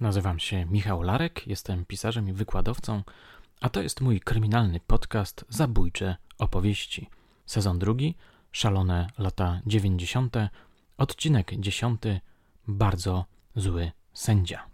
Nazywam się Michał Larek, jestem pisarzem i wykładowcą, a to jest mój kryminalny podcast Zabójcze opowieści. Sezon drugi, szalone lata 90., odcinek dziesiąty, bardzo zły sędzia.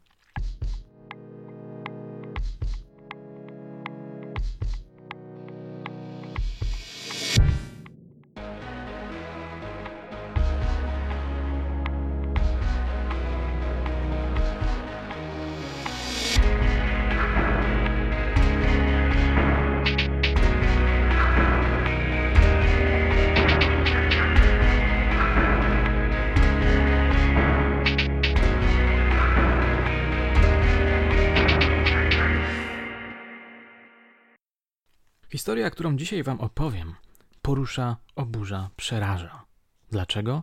Historia, którą dzisiaj Wam opowiem, porusza, oburza, przeraża. Dlaczego?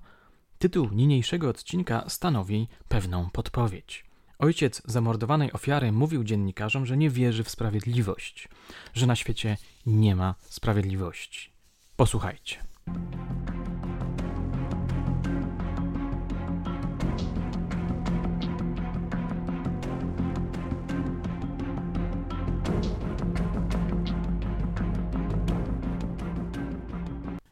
Tytuł niniejszego odcinka stanowi pewną podpowiedź. Ojciec zamordowanej ofiary mówił dziennikarzom, że nie wierzy w sprawiedliwość, że na świecie nie ma sprawiedliwości. Posłuchajcie.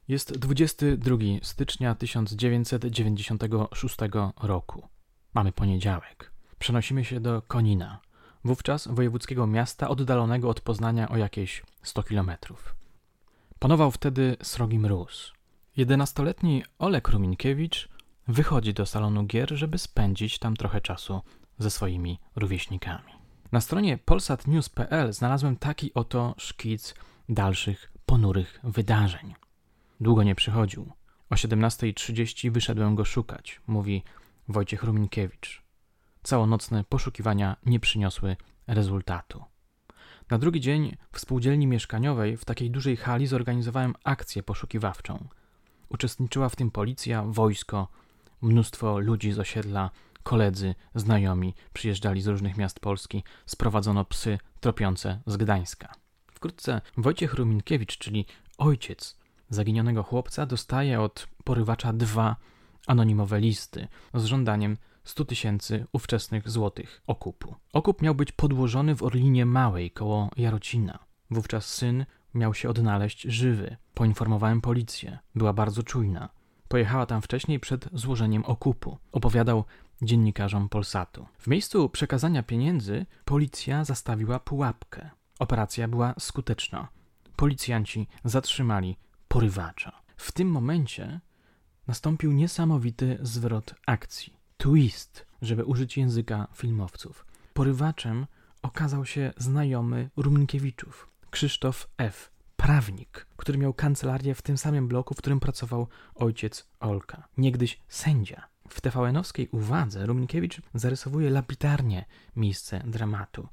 Jest 22 stycznia 1996 roku. Mamy poniedziałek. Przenosimy się do Konina, wówczas wojewódzkiego miasta oddalonego od Poznania o jakieś 100 kilometrów. Panował wtedy srogi mróz. Jedenastoletni Olek Ruminkiewicz wychodzi do salonu gier, żeby spędzić tam trochę czasu ze swoimi rówieśnikami. Na stronie polsatnews.pl znalazłem taki oto szkic dalszych ponurych wydarzeń. Długo nie przychodził. O 17.30 wyszedłem go szukać, mówi Wojciech Ruminkiewicz. Całonocne poszukiwania nie przyniosły rezultatu. Na drugi dzień w spółdzielni mieszkaniowej w takiej dużej hali zorganizowałem akcję poszukiwawczą. Uczestniczyła w tym policja, wojsko, mnóstwo ludzi z osiedla, koledzy, znajomi przyjeżdżali z różnych miast Polski, sprowadzono psy tropiące z Gdańska. Wkrótce Wojciech Ruminkiewicz, czyli ojciec zaginionego chłopca dostaje od porywacza dwa anonimowe listy z żądaniem 100 tysięcy ówczesnych złotych okupu. Okup miał być podłożony w Orlinie Małej koło Jarocina. Wówczas syn miał się odnaleźć żywy. Poinformowałem policję. Była bardzo czujna. Pojechała tam wcześniej przed złożeniem okupu. Opowiadał dziennikarzom Polsatu. W miejscu przekazania pieniędzy policja zastawiła pułapkę. Operacja była skuteczna. Policjanci zatrzymali porywacza. W tym momencie nastąpił niesamowity zwrot akcji. Twist, żeby użyć języka filmowców. Porywaczem okazał się znajomy Ruminkiewiczów, Krzysztof F., prawnik, który miał kancelarię w tym samym bloku, w którym pracował ojciec Olka, niegdyś sędzia. W TVN-owskiej uwadze Ruminkiewicz zarysowuje lapidarnie miejsce dramatu.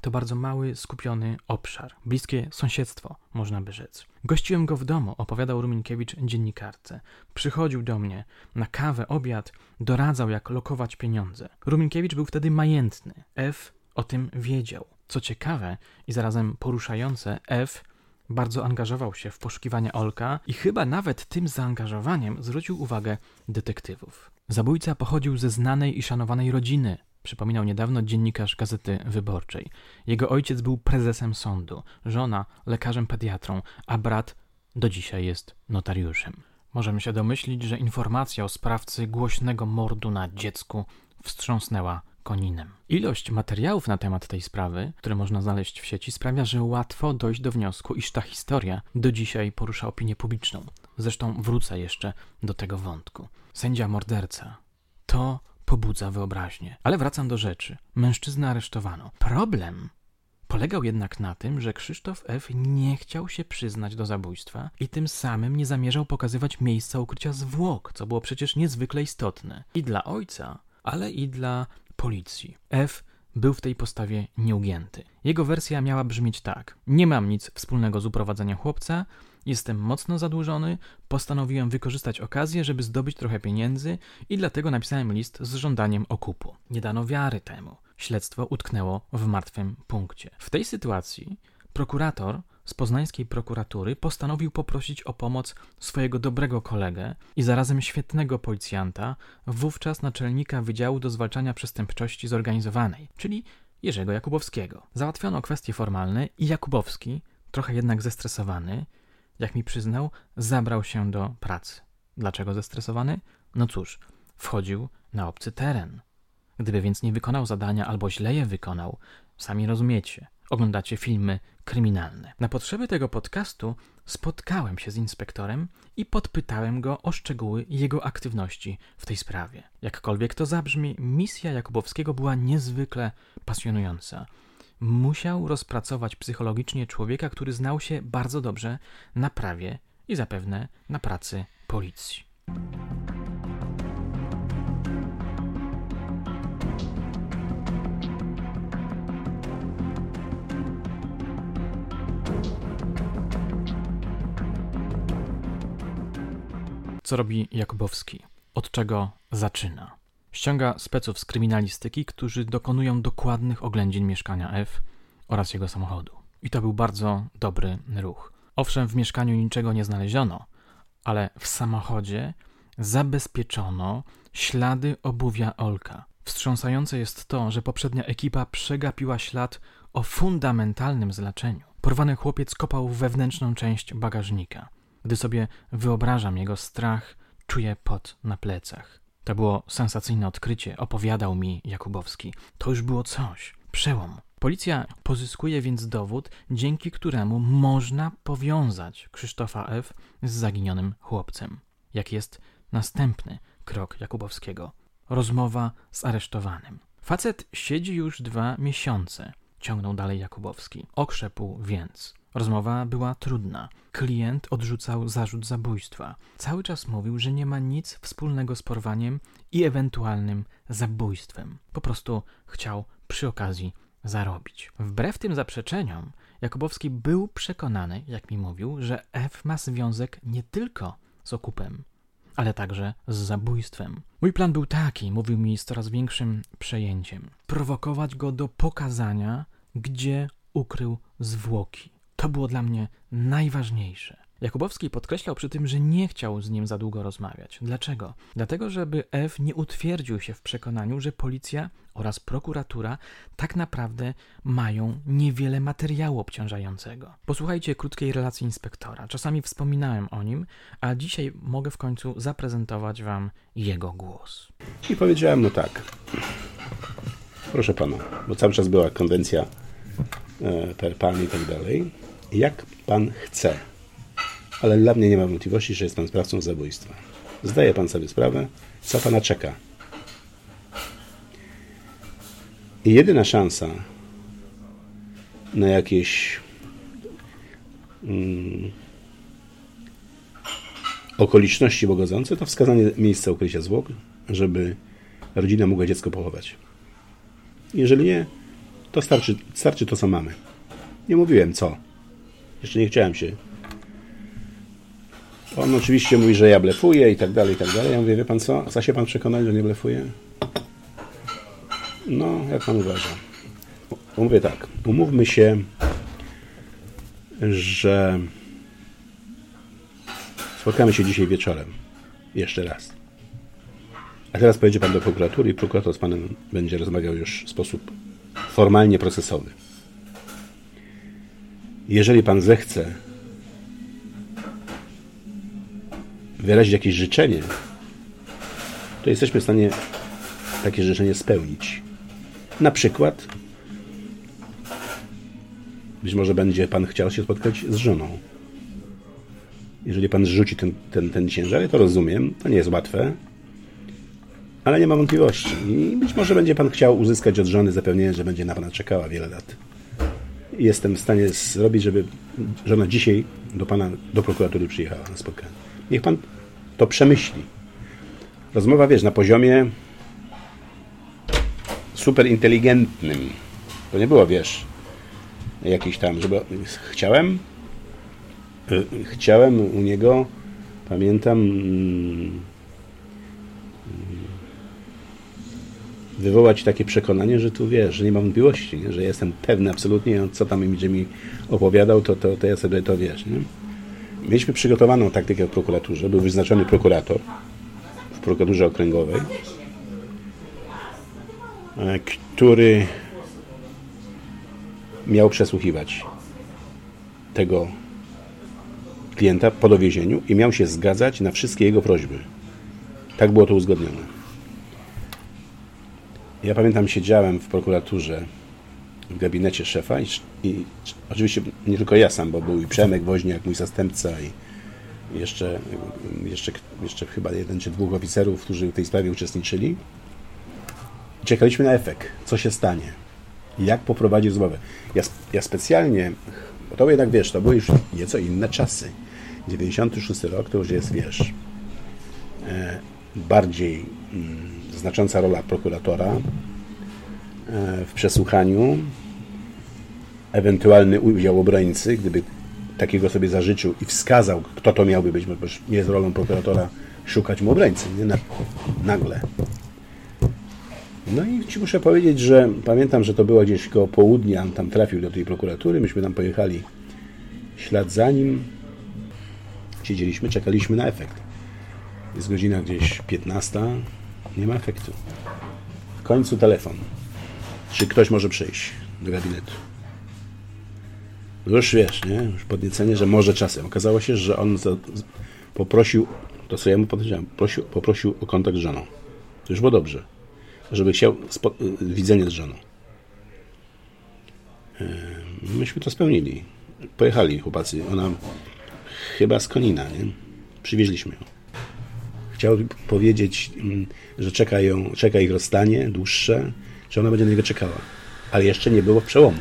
To bardzo mały, skupiony obszar, bliskie sąsiedztwo, można by rzec. Gościłem go w domu, opowiadał Ruminkiewicz dziennikarce. Przychodził do mnie na kawę, obiad, doradzał, jak lokować pieniądze. Ruminkiewicz był wtedy majętny. F o tym wiedział. Co ciekawe i zarazem poruszające, F bardzo angażował się w poszukiwania Olka i chyba nawet tym zaangażowaniem zwrócił uwagę detektywów. Zabójca pochodził ze znanej i szanowanej rodziny, przypominał niedawno dziennikarz Gazety Wyborczej. Jego ojciec był prezesem sądu, żona lekarzem pediatrą, a brat do dzisiaj jest notariuszem. Możemy się domyślić, że informacja o sprawcy głośnego mordu na dziecku wstrząsnęła Koninem. Ilość materiałów na temat tej sprawy, które można znaleźć w sieci, sprawia, że łatwo dojść do wniosku, iż ta historia do dzisiaj porusza opinię publiczną. Zresztą wrócę jeszcze do tego wątku. Sędzia morderca to pobudza wyobraźnię. Ale wracam do rzeczy. Mężczyznę aresztowano. Problem polegał jednak na tym, że Krzysztof F. nie chciał się przyznać do zabójstwa i tym samym nie zamierzał pokazywać miejsca ukrycia zwłok, co było przecież niezwykle istotne. I dla ojca, ale i dla policji. F był w tej postawie nieugięty. Jego wersja miała brzmieć tak: Nie mam nic wspólnego z uprowadzeniem chłopca, jestem mocno zadłużony, postanowiłem wykorzystać okazję, żeby zdobyć trochę pieniędzy i dlatego napisałem list z żądaniem okupu. Nie dano wiary temu. Śledztwo utknęło w martwym punkcie. W tej sytuacji prokurator z poznańskiej prokuratury postanowił poprosić o pomoc swojego dobrego kolegę i zarazem świetnego policjanta, wówczas naczelnika Wydziału do Zwalczania Przestępczości Zorganizowanej, czyli Jerzego Jakubowskiego. Załatwiono kwestie formalne i Jakubowski, trochę jednak zestresowany, jak mi przyznał, zabrał się do pracy. Dlaczego zestresowany? No cóż, wchodził na obcy teren. Gdyby więc nie wykonał zadania albo źle je wykonał, sami rozumiecie, oglądacie filmy kryminalne. Na potrzeby tego podcastu spotkałem się z inspektorem i podpytałem go o szczegóły jego aktywności w tej sprawie. Jakkolwiek to zabrzmi, misja Jakubowskiego była niezwykle pasjonująca. Musiał rozpracować psychologicznie człowieka, który znał się bardzo dobrze na prawie i zapewne na pracy policji. Co robi Jakubowski? Od czego zaczyna? Ściąga speców z kryminalistyki, którzy dokonują dokładnych oględzin mieszkania F oraz jego samochodu. I to był bardzo dobry ruch. Owszem, w mieszkaniu niczego nie znaleziono, ale w samochodzie zabezpieczono ślady obuwia Olka. Wstrząsające jest to, że poprzednia ekipa przegapiła ślad o fundamentalnym znaczeniu. Porwany chłopiec kopał wewnętrzną część bagażnika. Gdy sobie wyobrażam jego strach, czuję pot na plecach. To było sensacyjne odkrycie, opowiadał mi Jakubowski. To już było coś, przełom. Policja pozyskuje więc dowód, dzięki któremu można powiązać Krzysztofa F. z zaginionym chłopcem. Jak jest następny krok Jakubowskiego? Rozmowa z aresztowanym. Facet siedzi już dwa miesiące, ciągnął dalej Jakubowski. Okrzepł więc. Rozmowa była trudna. Klient odrzucał zarzut zabójstwa. Cały czas mówił, że nie ma nic wspólnego z porwaniem i ewentualnym zabójstwem. Po prostu chciał przy okazji zarobić. Wbrew tym zaprzeczeniom, Jakubowski był przekonany, jak mi mówił, że F ma związek nie tylko z okupem, ale także z zabójstwem. Mój plan był taki, mówił mi z coraz większym przejęciem: prowokować go do pokazania, gdzie ukrył zwłoki. To było dla mnie najważniejsze. Jakubowski podkreślał przy tym, że nie chciał z nim za długo rozmawiać. Dlaczego? Dlatego, żeby F nie utwierdził się w przekonaniu, że policja oraz prokuratura tak naprawdę mają niewiele materiału obciążającego. Posłuchajcie krótkiej relacji inspektora. Czasami wspominałem o nim, a dzisiaj mogę w końcu zaprezentować wam jego głos. I powiedziałem, no tak. Proszę pana, bo cały czas była konwencja e, per pan i tak dalej. Jak pan chce ale dla mnie nie ma wątpliwości, że jest Pan sprawcą zabójstwa. Zdaje Pan sobie sprawę, co Pana czeka. I jedyna szansa na jakieś mm, okoliczności pogodzące to wskazanie miejsca ukrycia zwłok, żeby rodzina mogła dziecko pochować. Jeżeli nie, to starczy, starczy to, co mamy. Nie mówiłem co. Jeszcze nie chciałem się on oczywiście mówi, że ja blefuję i tak dalej, i tak dalej. Ja mówię, wie pan co, chce się pan przekonać, że nie blefuję? No, jak pan uważa? Mówię tak, umówmy się, że spotkamy się dzisiaj wieczorem. Jeszcze raz. A teraz pojedzie pan do prokuratury i prokurator z panem będzie rozmawiał już w sposób formalnie procesowy. Jeżeli pan zechce wyrazić jakieś życzenie, to jesteśmy w stanie takie życzenie spełnić. Na przykład, być może będzie Pan chciał się spotkać z żoną. Jeżeli Pan zrzuci ten, ten, ten ciężar, to rozumiem, to nie jest łatwe, ale nie ma wątpliwości. I być może będzie Pan chciał uzyskać od żony zapewnienie, że będzie na Pana czekała wiele lat. Jestem w stanie zrobić, żeby żona dzisiaj do Pana, do prokuratury przyjechała na spotkanie. Niech pan to przemyśli. Rozmowa, wiesz, na poziomie super inteligentnym. To nie było, wiesz, jakiś tam, żeby... Chciałem y, chciałem u niego pamiętam wywołać takie przekonanie, że tu wiesz, że nie mam wątpliwości, nie? że jestem pewny absolutnie, co tam będzie mi opowiadał, to, to, to ja sobie to wiesz. Nie? Mieliśmy przygotowaną taktykę w prokuraturze, był wyznaczony prokurator w prokuraturze okręgowej, e, który miał przesłuchiwać tego klienta po dowiezieniu i miał się zgadzać na wszystkie jego prośby. Tak było to uzgodnione. Ja pamiętam, siedziałem w prokuraturze w gabinecie szefa i, i, oczywiście nie tylko ja sam, bo był i Przemek Woźniak, mój zastępca i jeszcze, jeszcze, jeszcze chyba jeden czy dwóch oficerów, którzy w tej sprawie uczestniczyli. I czekaliśmy na efekt, co się stanie, jak poprowadzi rozmowę. Ja, ja specjalnie, bo to jednak wiesz, to były już nieco inne czasy. 96 rok to już jest, wiesz, e, bardziej mm, znacząca rola prokuratora e, w przesłuchaniu, ewentualny udział obrońcy, gdyby takiego sobie zażyczył i wskazał, kto to miałby być, bo nie jest rolą prokuratora szukać mu obrońcy, nie? nagle. No i ci muszę powiedzieć, że pamiętam, że to było gdzieś koło południa, on tam trafił do tej prokuratury, myśmy tam pojechali ślad za nim, siedzieliśmy, czekaliśmy na efekt. Jest godzina gdzieś 15, nie ma efektu. W końcu telefon. Czy ktoś może przyjść do gabinetu? Już wiesz, nie? Już podniecenie, że może czasem. Okazało się, że on za, poprosił, to co ja mu powiedziałem, prosił, poprosił o kontakt z żoną. To już było dobrze. Żeby chciał widzenie z żoną. Myśmy to spełnili. Pojechali chłopacy. Ona chyba z Konina, nie? Przywieźliśmy ją. Chciał powiedzieć, mm, że czeka, ją, czeka ich rozstanie dłuższe, że ona będzie na niego czekała. Ale jeszcze nie było przełomu.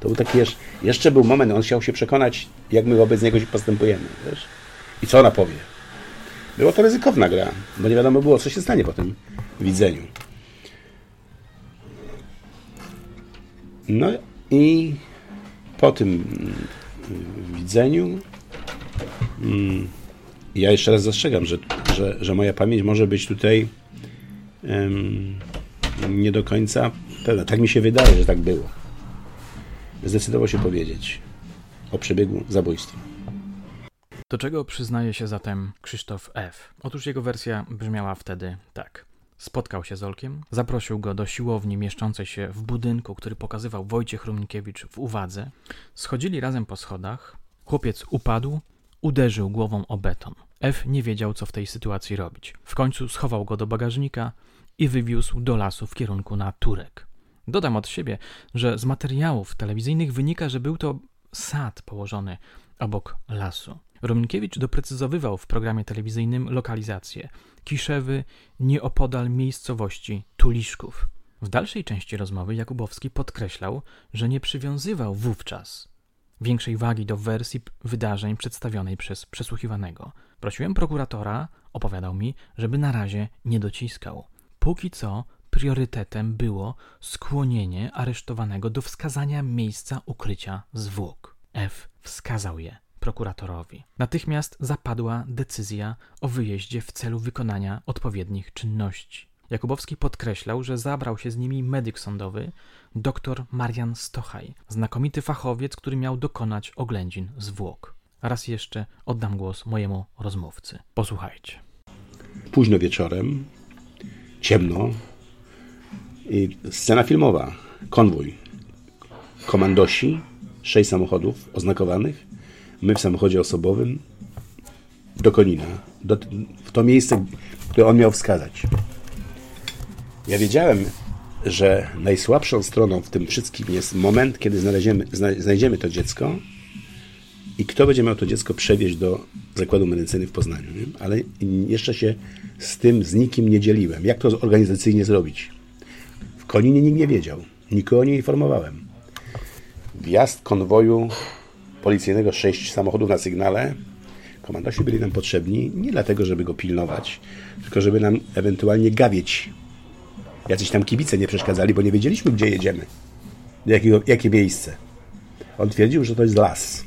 To był taki jeszcze, jeszcze był moment, on chciał się przekonać, jak my wobec niego postępujemy. Wiesz? I co ona powie. Była to ryzykowna gra, bo nie wiadomo było, co się stanie po tym widzeniu. No i po tym mm, widzeniu mm, ja jeszcze raz zastrzegam, że, że, że moja pamięć może być tutaj um, nie do końca pewna. Tak mi się wydaje, że tak było. Zdecydował się powiedzieć o przebiegu zabójstwa. Do czego przyznaje się zatem Krzysztof F? Otóż jego wersja brzmiała wtedy tak. Spotkał się z Olkiem, zaprosił go do siłowni mieszczącej się w budynku, który pokazywał Wojciech Ruminkiewicz w uwadze. Schodzili razem po schodach. Chłopiec upadł, Uderzył głową o beton. F nie wiedział, co w tej sytuacji robić. W końcu schował go do bagażnika i wywiózł do lasu w kierunku na Turek. Dodam od siebie, że z materiałów telewizyjnych wynika, że był to sad położony obok lasu. Rominkiewicz doprecyzowywał w programie telewizyjnym lokalizację Kiszewy nieopodal miejscowości Tuliszków. W dalszej części rozmowy Jakubowski podkreślał, że nie przywiązywał wówczas większej wagi do wersji wydarzeń przedstawionej przez przesłuchiwanego. Prosiłem prokuratora, opowiadał mi, żeby na razie nie dociskał. Póki co priorytetem było skłonienie aresztowanego do wskazania miejsca ukrycia zwłok. F wskazał je prokuratorowi. Natychmiast zapadła decyzja o wyjeździe w celu wykonania odpowiednich czynności. Jakubowski podkreślał, że zabrał się z nimi medyk sądowy, dr Marian Stochaj, znakomity fachowiec, który miał dokonać oględzin zwłok. Raz jeszcze oddam głos mojemu rozmówcy. Posłuchajcie. Późno wieczorem, ciemno i scena filmowa, konwój, komandosi, sześć samochodów oznakowanych, my w samochodzie osobowym do Konina, do, w to miejsce, które on miał wskazać. Ja wiedziałem, że najsłabszą stroną w tym wszystkim jest moment, kiedy znajdziemy, znajdziemy to dziecko i kto będzie miał to dziecko przewieźć do zakładu medycyny w Poznaniu. Nie? Ale jeszcze się z tym z nikim nie dzieliłem. Jak to organizacyjnie zrobić? W Koninie nikt nie wiedział. Nikogo nie informowałem. Wjazd konwoju policyjnego, sześć samochodów na sygnale. Komandosi byli nam potrzebni nie dlatego, żeby go pilnować, tylko żeby nam ewentualnie gawieć Jacyś tam kibice nie przeszkadzali, bo nie wiedzieliśmy, gdzie jedziemy. Jakiego, jakie miejsce. On twierdził, że to jest las.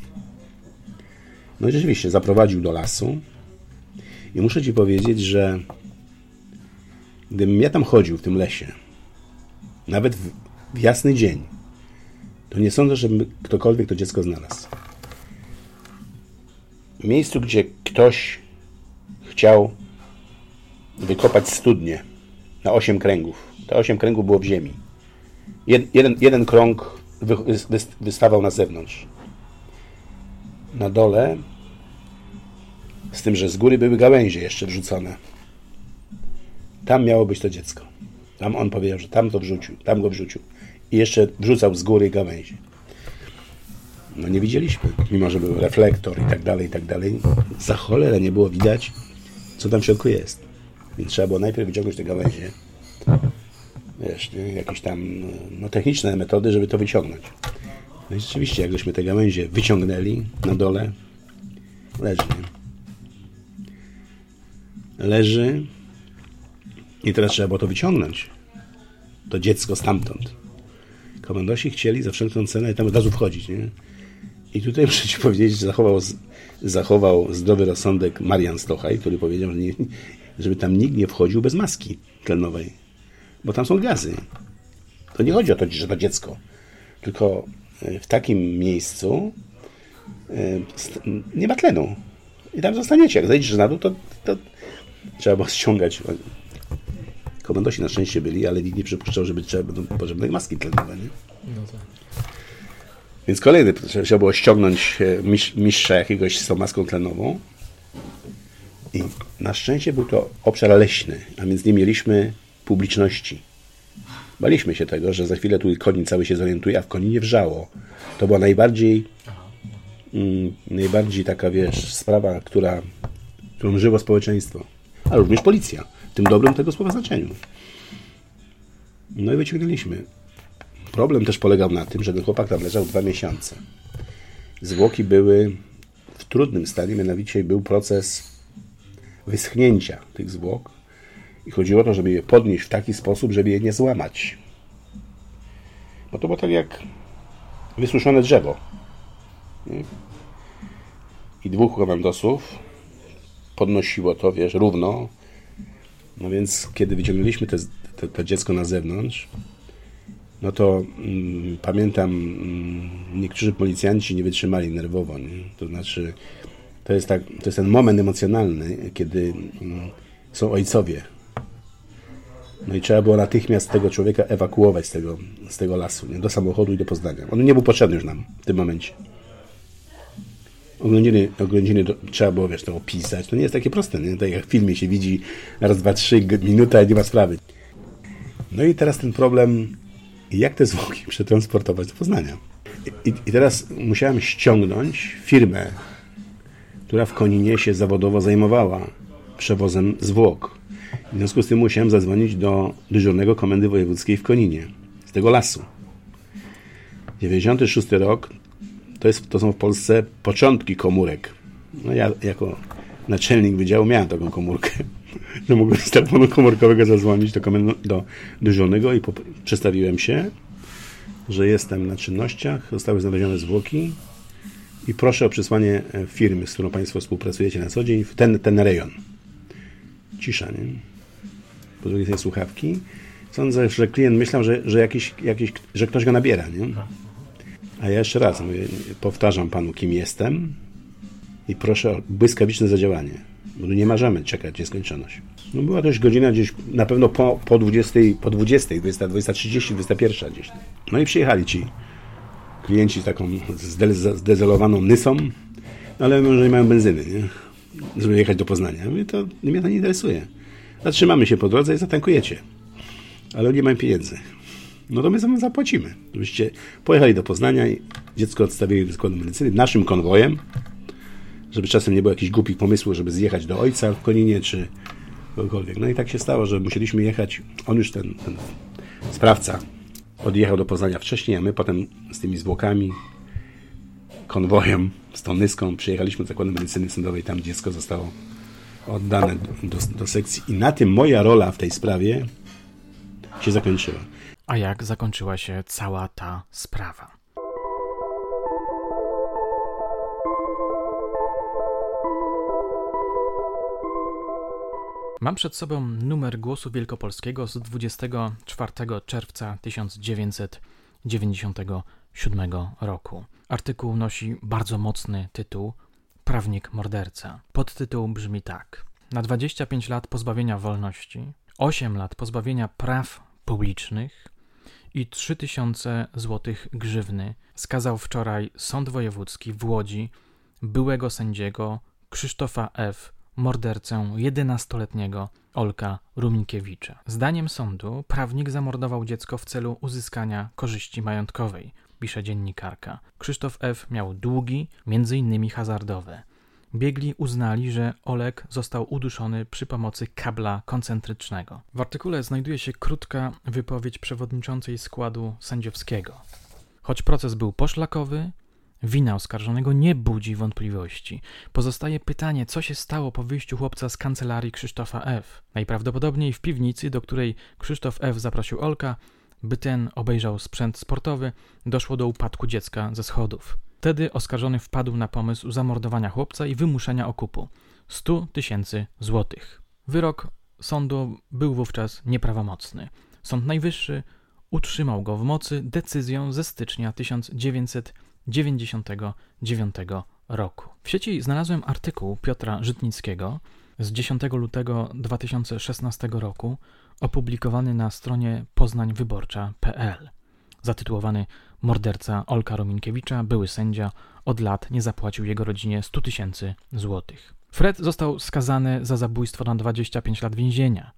No i rzeczywiście, zaprowadził do lasu. I muszę Ci powiedzieć, że gdybym ja tam chodził w tym lesie nawet w, w jasny dzień, to nie sądzę, żeby ktokolwiek to dziecko znalazł. W miejscu, gdzie ktoś chciał wykopać studnię na osiem kręgów. Te osiem kręgów było w ziemi. Jed, jeden, jeden krąg wy, wy, wystawał na zewnątrz. Na dole, z tym, że z góry były gałęzie jeszcze wrzucone. Tam miało być to dziecko. Tam on powiedział, że tam to wrzucił, tam go wrzucił. I jeszcze wrzucał z góry gałęzie. No nie widzieliśmy, mimo że był reflektor i tak dalej, i tak dalej. Za cholerę nie było widać, co tam w środku jest. Więc trzeba było najpierw wyciągnąć te gałęzie. Wiesz, nie? jakieś tam no, techniczne metody, żeby to wyciągnąć. No i rzeczywiście, jak żeśmy te gałęzie wyciągnęli na dole, leży. Nie? Leży i teraz trzeba było to wyciągnąć. To dziecko stamtąd. Komandosi chcieli za wszelką cenę tam od razu wchodzić. Nie? I tutaj muszę Ci powiedzieć, że zachował, zachował zdrowy rozsądek Marian Stochaj, który powiedział, że nie, żeby tam nikt nie wchodził bez maski tlenowej, bo tam są gazy. To nie chodzi o to, że to dziecko, tylko e, w takim miejscu e, nie ma tlenu. I tam zostaniecie. Jak zejdziesz na dół, to, to trzeba było ściągać. Komandosi na szczęście byli, ale nikt nie przypuszczał, żeby trzeba będą potrzebne maski tlenowe. Nie? No tak. Więc kolejny, trzeba było ściągnąć e, mistrza jakiegoś z tą maską tlenową. I na szczęście był to obszar leśny, a więc nie mieliśmy publiczności. Baliśmy się tego, że za chwilę tu konin cały się zorientuje, a w koninie wrzało. To była najbardziej mm, najbardziej taka, wiesz, sprawa, która, którą żyło społeczeństwo. A również policja. W tym dobrym tego słowa znaczeniu. No i wyciągnęliśmy. Problem też polegał na tym, że ten chłopak tam leżał dwa miesiące. Zwłoki były w trudnym stanie, mianowicie był proces wyschnięcia tych zwłok i chodziło o to, żeby je podnieść w taki sposób, żeby je nie złamać. Bo to było tak jak wysuszone drzewo. I dwóch komandosów podnosiło to, wiesz, równo. No więc kiedy wyciągnęliśmy te, te, to dziecko na zewnątrz, no to mm, pamiętam, mm, niektórzy policjanci nie wytrzymali nerwowo. Nie? To znaczy, to jest, tak, to jest ten moment emocjonalny, kiedy mm, są ojcowie. No i trzeba było natychmiast tego człowieka ewakuować z tego, z tego lasu, nie? do samochodu i do Poznania. On nie był potrzebny już nam w tym momencie. Oględziny, oględziny do, trzeba było, wiesz, to opisać. To nie jest takie proste, nie? Tak jak w filmie się widzi raz, dwa, trzy minuta i nie ma sprawy. No i teraz ten problem, jak te zwłoki przetransportować do Poznania. I, i teraz musiałem ściągnąć firmę która w Koninie się zawodowo zajmowała przewozem zwłok. W związku z tym musiałem zadzwonić do dyżurnego komendy wojewódzkiej w Koninie, z tego lasu. 96 rok to, jest, to są w Polsce początki komórek. No ja jako naczelnik wydziału miałem taką komórkę. No mogłem z telefonu komórkowego zadzwonić do, do dyżurnego i przedstawiłem się, że jestem na czynnościach, zostały znalezione zwłoki, i proszę o przesłanie e, firmy, z którą Państwo współpracujecie na co dzień, w ten, ten rejon. Cisza, nie? Po drugiej stronie słuchawki. Sądzę, że klient myślał, że, że, jakiś, jakiś, że ktoś go nabiera, nie? A ja jeszcze raz mówię, powtarzam Panu, kim jestem i proszę o błyskawiczne zadziałanie, bo nie możemy czekać nieskończoność. No była już godzina gdzieś, na pewno po, po 20, po 20, 20, 20, 30, 21 gdzieś. No i przyjechali ci klienci z taką zdezelowaną nysą, ale może nie mają benzyny, nie? żeby jechać do Poznania. Mówię, to mnie to nie interesuje. Zatrzymamy się po drodze i zatankujecie. Ale nie mają pieniędzy. No to my sobie zapłacimy. Żebyście pojechali do Poznania i dziecko odstawili do składu medycyny naszym konwojem, żeby czasem nie było jakichś głupich pomysłów, żeby zjechać do ojca w Koninie, czy kogokolwiek. No i tak się stało, że musieliśmy jechać, on już ten, ten sprawca odjechał do Poznania wcześniej, a my potem z tymi zwłokami, konwojem, z tą nyską przyjechaliśmy do Zakładu Medycyny Sądowej, tam dziecko zostało oddane do, do sekcji i na tym moja rola w tej sprawie się zakończyła. A jak zakończyła się cała ta sprawa? Mam przed sobą numer Głosu Wielkopolskiego z 24 czerwca 1997 roku. Artykuł nosi bardzo mocny tytuł Prawnik morderca. Podtytuł brzmi tak: Na 25 lat pozbawienia wolności, 8 lat pozbawienia praw publicznych i 3000 zł grzywny skazał wczoraj Sąd Wojewódzki w Łodzi byłego sędziego Krzysztofa F mordercę 11-letniego Olka Ruminkiewicza. Zdaniem sądu prawnik zamordował dziecko w celu uzyskania korzyści majątkowej, pisze dziennikarka. Krzysztof F. miał długi, innymi hazardowe. Biegli uznali, że Olek został uduszony przy pomocy kabla koncentrycznego. W artykule znajduje się krótka wypowiedź przewodniczącej składu sędziowskiego. Choć proces był poszlakowy, Wina oskarżonego nie budzi wątpliwości. Pozostaje pytanie, co się stało po wyjściu chłopca z kancelarii Krzysztofa F. Najprawdopodobniej w piwnicy, do której Krzysztof F. zaprosił Olka, by ten obejrzał sprzęt sportowy, doszło do upadku dziecka ze schodów. Wtedy oskarżony wpadł na pomysł zamordowania chłopca i wymuszenia okupu 100 tysięcy złotych. Wyrok sądu był wówczas nieprawomocny. Sąd Najwyższy utrzymał go w mocy decyzją ze stycznia 1900 1999 roku. W sieci znalazłem artykuł Piotra Żytnickiego z 10 lutego 2016 roku opublikowany na stronie poznańwyborcza.pl zatytułowany Morderca Olka Rominkiewicza, były sędzia, od lat nie zapłacił jego rodzinie 100 tysięcy złotych. Fred został skazany za zabójstwo na 25 lat więzienia.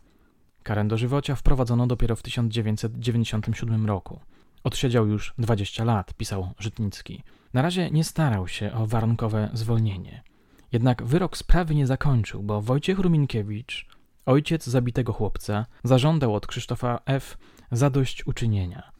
Karę dożywocia wprowadzono dopiero w 1997 roku. Odsiedział już 20 lat, pisał Żytnicki. Na razie nie starał się o warunkowe zwolnienie. Jednak wyrok sprawy nie zakończył, bo Wojciech Ruminkiewicz, ojciec zabitego chłopca, zażądał od Krzysztofa F. zadośćuczynienia.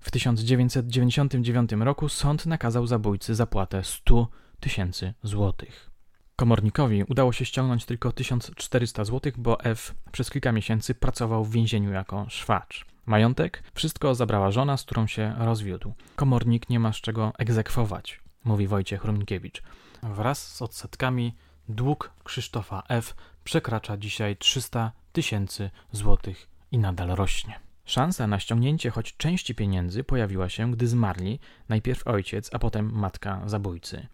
W 1999 roku sąd nakazał zabójcy zapłatę 100 tysięcy złotych. Komornikowi udało się ściągnąć tylko 1400 złotych, bo F. przez kilka miesięcy pracował w więzieniu jako szwacz. Majątek? Wszystko zabrała żona, z którą się rozwiódł. Komornik nie ma z czego egzekwować, mówi Wojciech Rumkiewicz. Wraz z odsetkami dług Krzysztofa F. przekracza dzisiaj 300 tysięcy złotych i nadal rośnie. Szansa na ściągnięcie choć części pieniędzy pojawiła się, gdy zmarli najpierw ojciec, a potem matka zabójcy.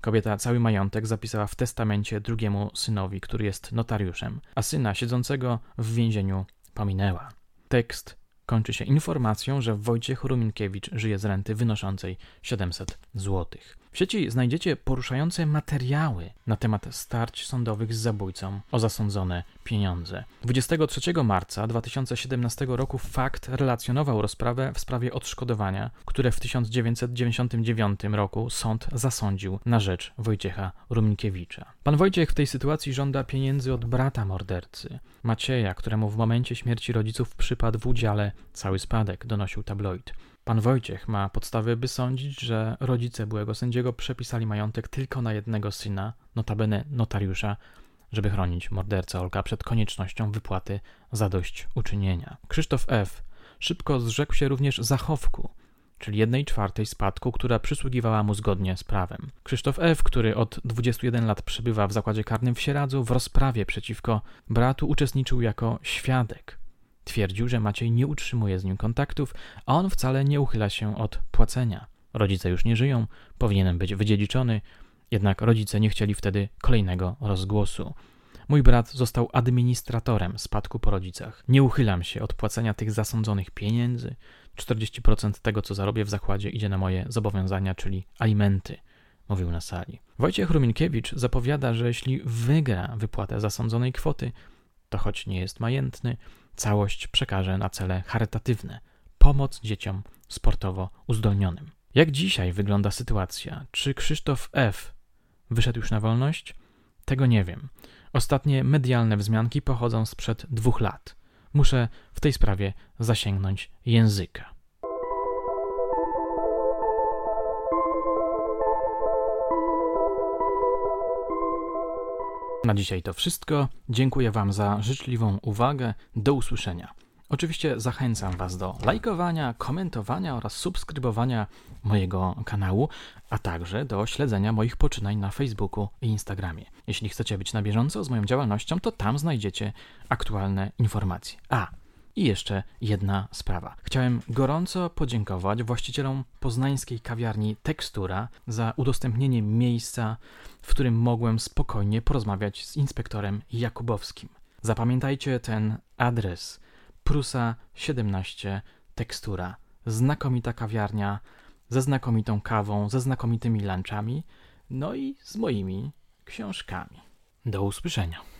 Kobieta cały majątek zapisała w testamencie drugiemu synowi, który jest notariuszem, a syna siedzącego w więzieniu pominęła. Tekst kończy się informacją, że Wojciech Ruminkiewicz żyje z renty wynoszącej 700 zł. W sieci znajdziecie poruszające materiały na temat starć sądowych z zabójcą o zasądzone pieniądze. 23 marca 2017 roku Fakt relacjonował rozprawę w sprawie odszkodowania, które w 1999 roku sąd zasądził na rzecz Wojciecha Ruminkiewicza. Pan Wojciech w tej sytuacji żąda pieniędzy od brata mordercy, Macieja, któremu w momencie śmierci rodziców przypadł w udziale cały spadek, donosił tabloid. Pan Wojciech ma podstawy, by sądzić, że rodzice byłego sędziego przepisali majątek tylko na jednego syna, notabene notariusza, żeby chronić mordercę Olka przed koniecznością wypłaty zadośćuczynienia. Krzysztof F. szybko zrzekł się również zachowku, czyli jednej czwartej spadku, która przysługiwała mu zgodnie z prawem. Krzysztof F., który od 21 lat przebywa w zakładzie karnym w Sieradzu, w rozprawie przeciwko bratu uczestniczył jako świadek. Twierdził, że Maciej nie utrzymuje z nim kontaktów, a on wcale nie uchyla się od płacenia. Rodzice już nie żyją, powinienem być wydziedziczony, jednak rodzice nie chcieli wtedy kolejnego rozgłosu. Mój brat został administratorem spadku po rodzicach. Nie uchylam się od płacenia tych zasądzonych pieniędzy. 40% tego, co zarobię w zakładzie, idzie na moje zobowiązania, czyli alimenty, mówił na sali. Wojciech Ruminkiewicz zapowiada, że jeśli wygra wypłatę zasądzonej kwoty, to choć nie jest majętny, całość przekaże na cele charytatywne pomoc dzieciom sportowo uzdolnionym. Jak dzisiaj wygląda sytuacja? Czy Krzysztof F. wyszedł już na wolność? Tego nie wiem. Ostatnie medialne wzmianki pochodzą sprzed dwóch lat. Muszę w tej sprawie zasięgnąć języka. Na dzisiaj to wszystko. Dziękuję Wam za życzliwą uwagę. Do usłyszenia. Oczywiście zachęcam Was do lajkowania, komentowania oraz subskrybowania mojego kanału, a także do śledzenia moich poczynań na Facebooku i Instagramie. Jeśli chcecie być na bieżąco z moją działalnością, to tam znajdziecie aktualne informacje. A, i jeszcze jedna sprawa. Chciałem gorąco podziękować właścicielom poznańskiej kawiarni Tekstura za udostępnienie miejsca, w którym mogłem spokojnie porozmawiać z inspektorem Jakubowskim. Zapamiętajcie ten adres Prusa 17 Tekstura. Znakomita kawiarnia, ze znakomitą kawą, ze znakomitymi lunchami, no i z moimi książkami. Do usłyszenia.